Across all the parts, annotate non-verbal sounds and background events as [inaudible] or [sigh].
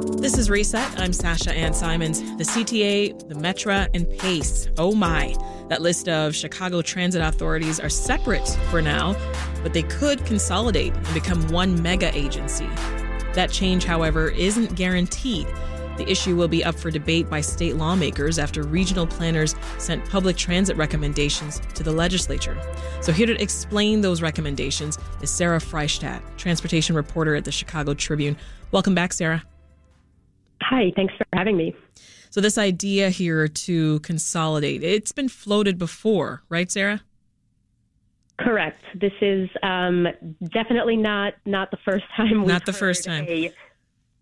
This is Reset. I'm Sasha Ann Simons. The CTA, the Metra, and PACE. Oh my. That list of Chicago transit authorities are separate for now, but they could consolidate and become one mega agency. That change, however, isn't guaranteed. The issue will be up for debate by state lawmakers after regional planners sent public transit recommendations to the legislature. So, here to explain those recommendations is Sarah Freishtat, transportation reporter at the Chicago Tribune. Welcome back, Sarah. Hi, thanks for having me. So, this idea here to consolidate, it's been floated before, right, Sarah? Correct. This is um, definitely not not the first [laughs] time. Not the first time. A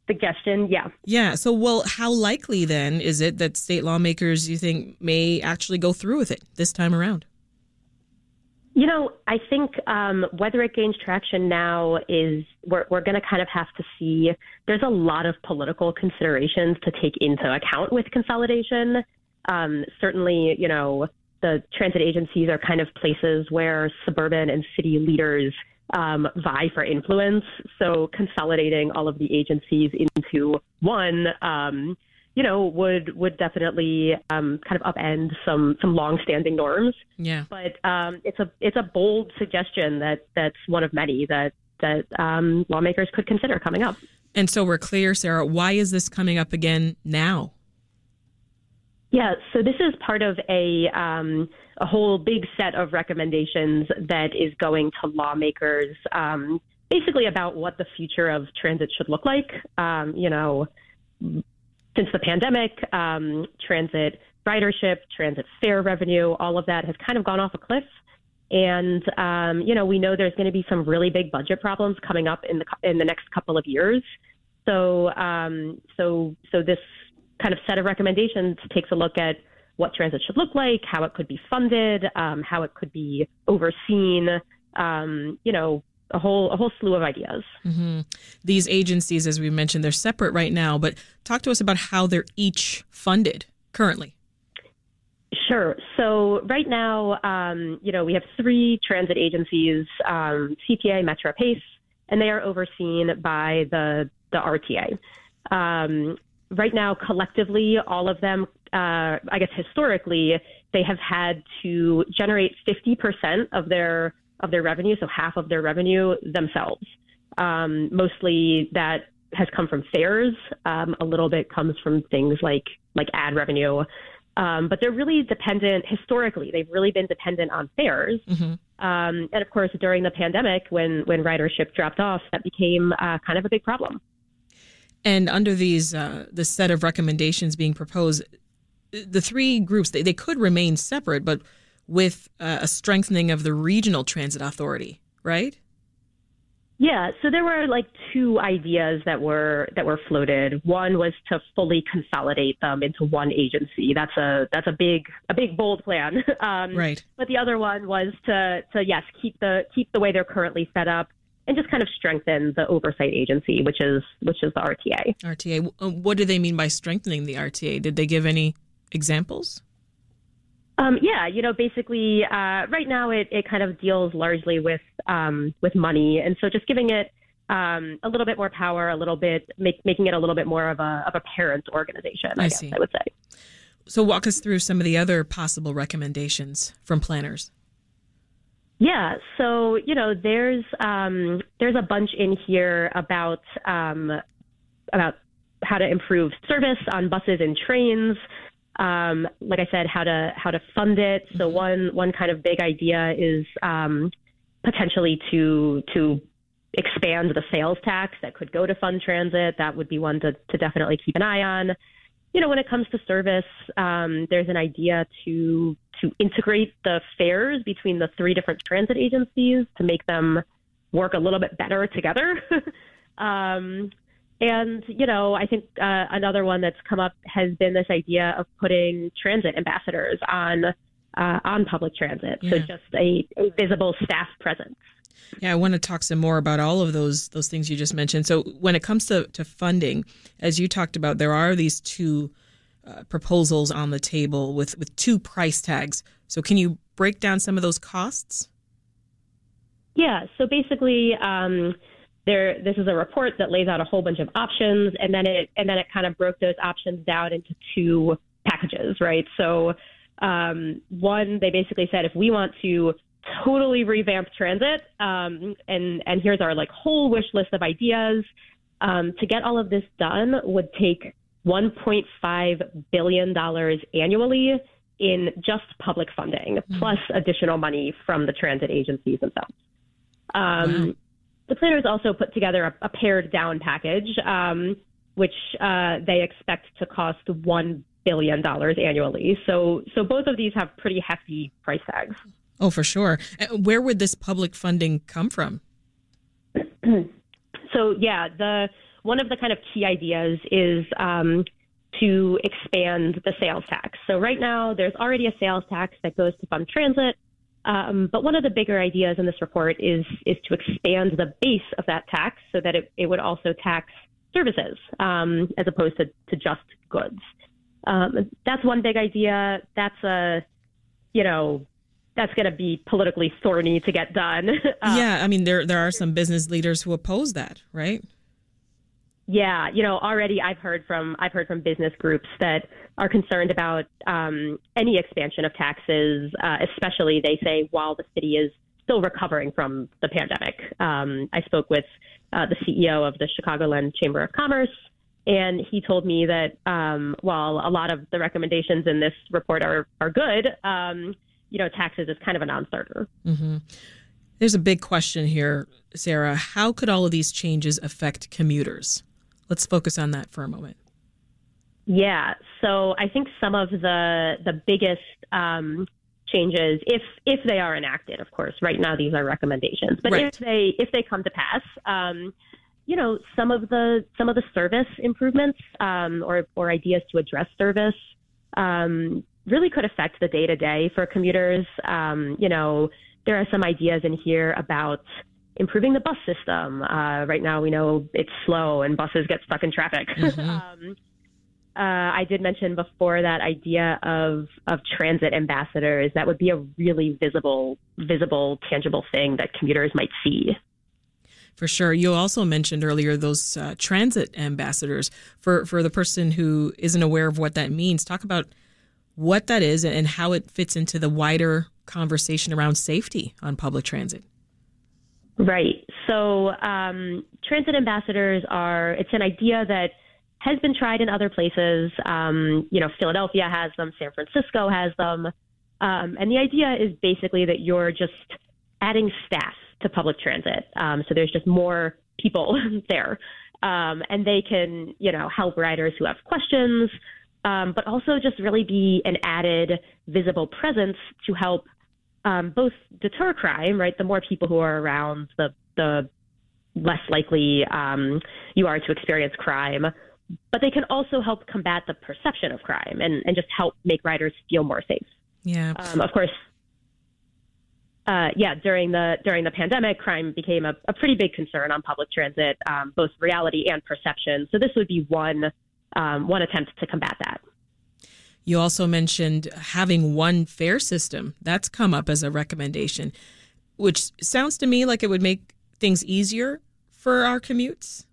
suggestion, yeah. Yeah. So, well, how likely then is it that state lawmakers you think may actually go through with it this time around? You know, I think um, whether it gains traction now is we're, we're going to kind of have to see. There's a lot of political considerations to take into account with consolidation. Um, certainly, you know, the transit agencies are kind of places where suburban and city leaders um, vie for influence. So consolidating all of the agencies into one, um, you know, would would definitely um, kind of upend some some longstanding norms. Yeah. But um, it's a it's a bold suggestion that that's one of many that that um, lawmakers could consider coming up. And so we're clear, Sarah. Why is this coming up again now? Yeah, so this is part of a um, a whole big set of recommendations that is going to lawmakers, um, basically about what the future of transit should look like. Um, you know, since the pandemic, um, transit ridership, transit fare revenue, all of that has kind of gone off a cliff. And um, you know, we know there's going to be some really big budget problems coming up in the in the next couple of years. So, um, so, so this kind of set of recommendations takes a look at what transit should look like, how it could be funded, um, how it could be overseen, um, you know, a whole a whole slew of ideas. Mm-hmm. These agencies, as we mentioned, they're separate right now, but talk to us about how they're each funded currently. Sure. So right now, um, you know, we have three transit agencies: um, CTA, Metra, Pace, and they are overseen by the the RTA. Um, right now, collectively, all of them, uh, I guess historically, they have had to generate 50% of their of their revenue, so half of their revenue themselves. Um, mostly that has come from fares. Um, a little bit comes from things like like ad revenue. Um, but they're really dependent historically. They've really been dependent on fares. Mm-hmm. Um, and of course, during the pandemic, when when ridership dropped off, that became uh, kind of a big problem. And under these, uh, the set of recommendations being proposed, the three groups they, they could remain separate, but with uh, a strengthening of the regional transit authority, right? Yeah, so there were like two ideas that were that were floated. One was to fully consolidate them into one agency. That's a that's a big a big bold plan. [laughs] Um, right. But the other one was to to yes keep the keep the way they're currently set up and just kind of strengthen the oversight agency, which is which is the RTA. RTA. Uh, what do they mean by strengthening the RTA? Did they give any examples? Um, yeah, you know, basically, uh, right now it, it kind of deals largely with um, with money, and so just giving it um, a little bit more power, a little bit make, making it a little bit more of a of a parent organization. I, I guess see. I would say. So, walk us through some of the other possible recommendations from planners. Yeah, so you know, there's um, there's a bunch in here about um, about how to improve service on buses and trains. Um, like I said, how to how to fund it. So mm-hmm. one one kind of big idea is um, potentially to to expand the sales tax that could go to fund transit. That would be one to, to definitely keep an eye on. You know, when it comes to service, um, there's an idea to to integrate the fares between the three different transit agencies to make them work a little bit better together. [laughs] um, and, you know, I think uh, another one that's come up has been this idea of putting transit ambassadors on uh, on public transit. Yeah. So just a, a visible staff presence. Yeah, I want to talk some more about all of those those things you just mentioned. So when it comes to, to funding, as you talked about, there are these two uh, proposals on the table with, with two price tags. So can you break down some of those costs? Yeah, so basically, um, there, this is a report that lays out a whole bunch of options, and then it and then it kind of broke those options down into two packages, right? So, um, one, they basically said if we want to totally revamp transit, um, and and here's our like whole wish list of ideas. Um, to get all of this done would take 1.5 billion dollars annually in just public funding, mm-hmm. plus additional money from the transit agencies themselves. Um, wow. The planners also put together a, a pared down package, um, which uh, they expect to cost one billion dollars annually. So, so both of these have pretty hefty price tags. Oh, for sure. Uh, where would this public funding come from? [clears throat] so, yeah, the one of the kind of key ideas is um, to expand the sales tax. So right now, there's already a sales tax that goes to fund transit. Um, but one of the bigger ideas in this report is is to expand the base of that tax so that it, it would also tax services um, as opposed to, to just goods. Um, that's one big idea. That's a, you know, that's going to be politically thorny to get done. [laughs] uh, yeah, I mean, there there are some business leaders who oppose that, right? Yeah, you know, already I've heard from I've heard from business groups that are concerned about um, any expansion of taxes, uh, especially they say while the city is still recovering from the pandemic. Um, I spoke with uh, the CEO of the Chicagoland Chamber of Commerce, and he told me that um, while a lot of the recommendations in this report are are good, um, you know, taxes is kind of a non-starter. Mm-hmm. There's a big question here, Sarah. How could all of these changes affect commuters? Let's focus on that for a moment. Yeah, so I think some of the the biggest um, changes, if if they are enacted, of course, right now these are recommendations, but right. if they if they come to pass, um, you know, some of the some of the service improvements um, or or ideas to address service um, really could affect the day to day for commuters. Um, you know, there are some ideas in here about improving the bus system. Uh, right now, we know it's slow and buses get stuck in traffic. Mm-hmm. [laughs] um, uh, I did mention before that idea of of transit ambassadors. That would be a really visible, visible, tangible thing that commuters might see. For sure. You also mentioned earlier those uh, transit ambassadors. For for the person who isn't aware of what that means, talk about what that is and how it fits into the wider conversation around safety on public transit. Right. So, um, transit ambassadors are, it's an idea that has been tried in other places. Um, you know, Philadelphia has them, San Francisco has them. Um, and the idea is basically that you're just adding staff to public transit. Um, so there's just more people [laughs] there. Um, and they can, you know, help riders who have questions, um, but also just really be an added visible presence to help um, both deter crime, right? The more people who are around, the the less likely um, you are to experience crime. But they can also help combat the perception of crime and, and just help make riders feel more safe. Yeah. Um, of course, uh, yeah, during the during the pandemic, crime became a, a pretty big concern on public transit, um, both reality and perception. So this would be one um, one attempt to combat that. You also mentioned having one fare system. That's come up as a recommendation, which sounds to me like it would make things easier for our commutes.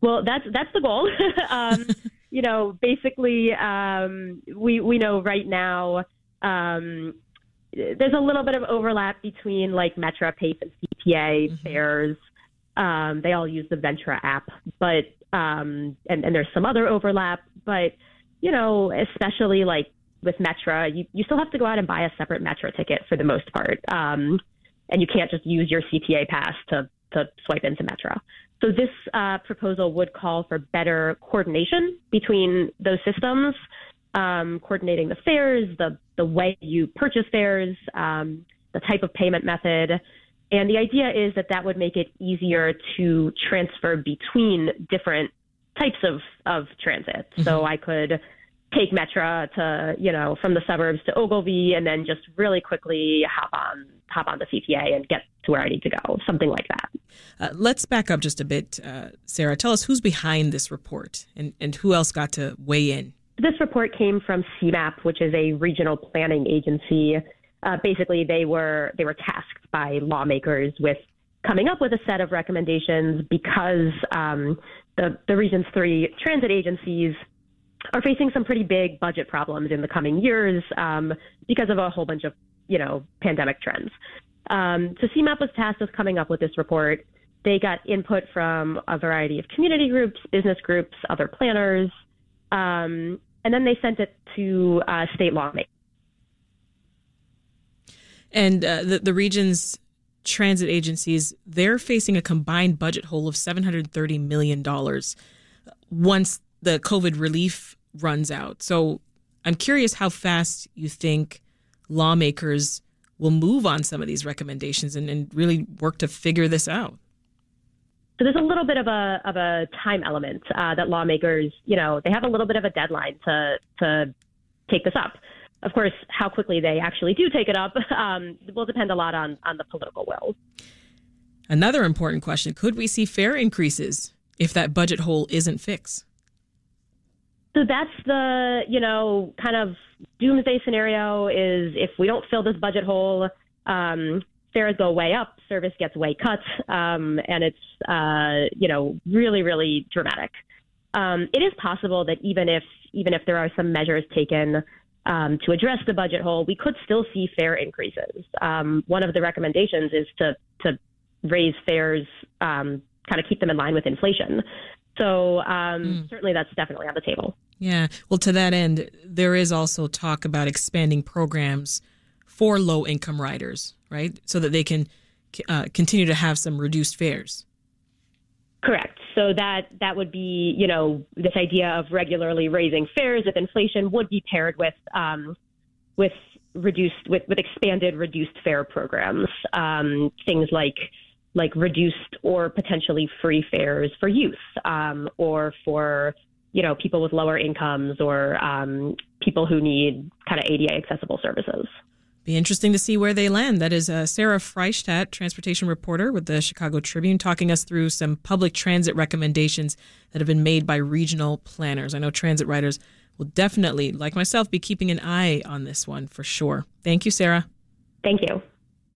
Well, that's that's the goal. [laughs] um, you know, basically, um, we we know right now um, there's a little bit of overlap between like Metra, Pace, and CTA mm-hmm. fares. Um, they all use the Ventra app, but um, and, and there's some other overlap, but you know, especially like with Metra, you, you still have to go out and buy a separate Metra ticket for the most part. Um, and you can't just use your CTA pass to, to swipe into Metra. So this uh, proposal would call for better coordination between those systems, um, coordinating the fares, the, the way you purchase fares, um, the type of payment method. And the idea is that that would make it easier to transfer between different types of, of transit. Mm-hmm. So I could take Metra to, you know, from the suburbs to Ogilvie and then just really quickly hop on hop on the CTA and get to where I need to go, something like that. Uh, let's back up just a bit, uh, Sarah. Tell us who's behind this report and, and who else got to weigh in. This report came from CMAP, which is a regional planning agency. Uh, basically, they were they were tasked by lawmakers with coming up with a set of recommendations because um, the, the region's three transit agencies are facing some pretty big budget problems in the coming years um, because of a whole bunch of, you know, pandemic trends. Um, so CMAP was tasked with coming up with this report. They got input from a variety of community groups, business groups, other planners, um, and then they sent it to uh, state lawmakers. And uh, the, the region's transit agencies, they're facing a combined budget hole of $730 million once the COVID relief runs out. So I'm curious how fast you think lawmakers will move on some of these recommendations and, and really work to figure this out. So there's a little bit of a of a time element uh, that lawmakers, you know, they have a little bit of a deadline to to take this up. Of course, how quickly they actually do take it up [laughs] um, will depend a lot on on the political will. Another important question: Could we see fare increases if that budget hole isn't fixed? So that's the you know kind of doomsday scenario is if we don't fill this budget hole, um, fares go way up, service gets way cut, um, and it's uh, you know really really dramatic. Um, it is possible that even if even if there are some measures taken um, to address the budget hole, we could still see fare increases. Um, one of the recommendations is to to raise fares, um, kind of keep them in line with inflation. So mm. certainly that's definitely on the table. Yeah. Well, to that end, there is also talk about expanding programs for low income riders, right? So that they can uh, continue to have some reduced fares. Correct. So that that would be, you know, this idea of regularly raising fares if inflation would be paired with um, with reduced with, with expanded reduced fare programs. Um, things like like reduced or potentially free fares for youth um, or for you know people with lower incomes or um, people who need kind of ADA accessible services. Be interesting to see where they land. That is uh, Sarah Freishtat, transportation reporter with the Chicago Tribune, talking us through some public transit recommendations that have been made by regional planners. I know transit riders will definitely, like myself, be keeping an eye on this one for sure. Thank you, Sarah. Thank you.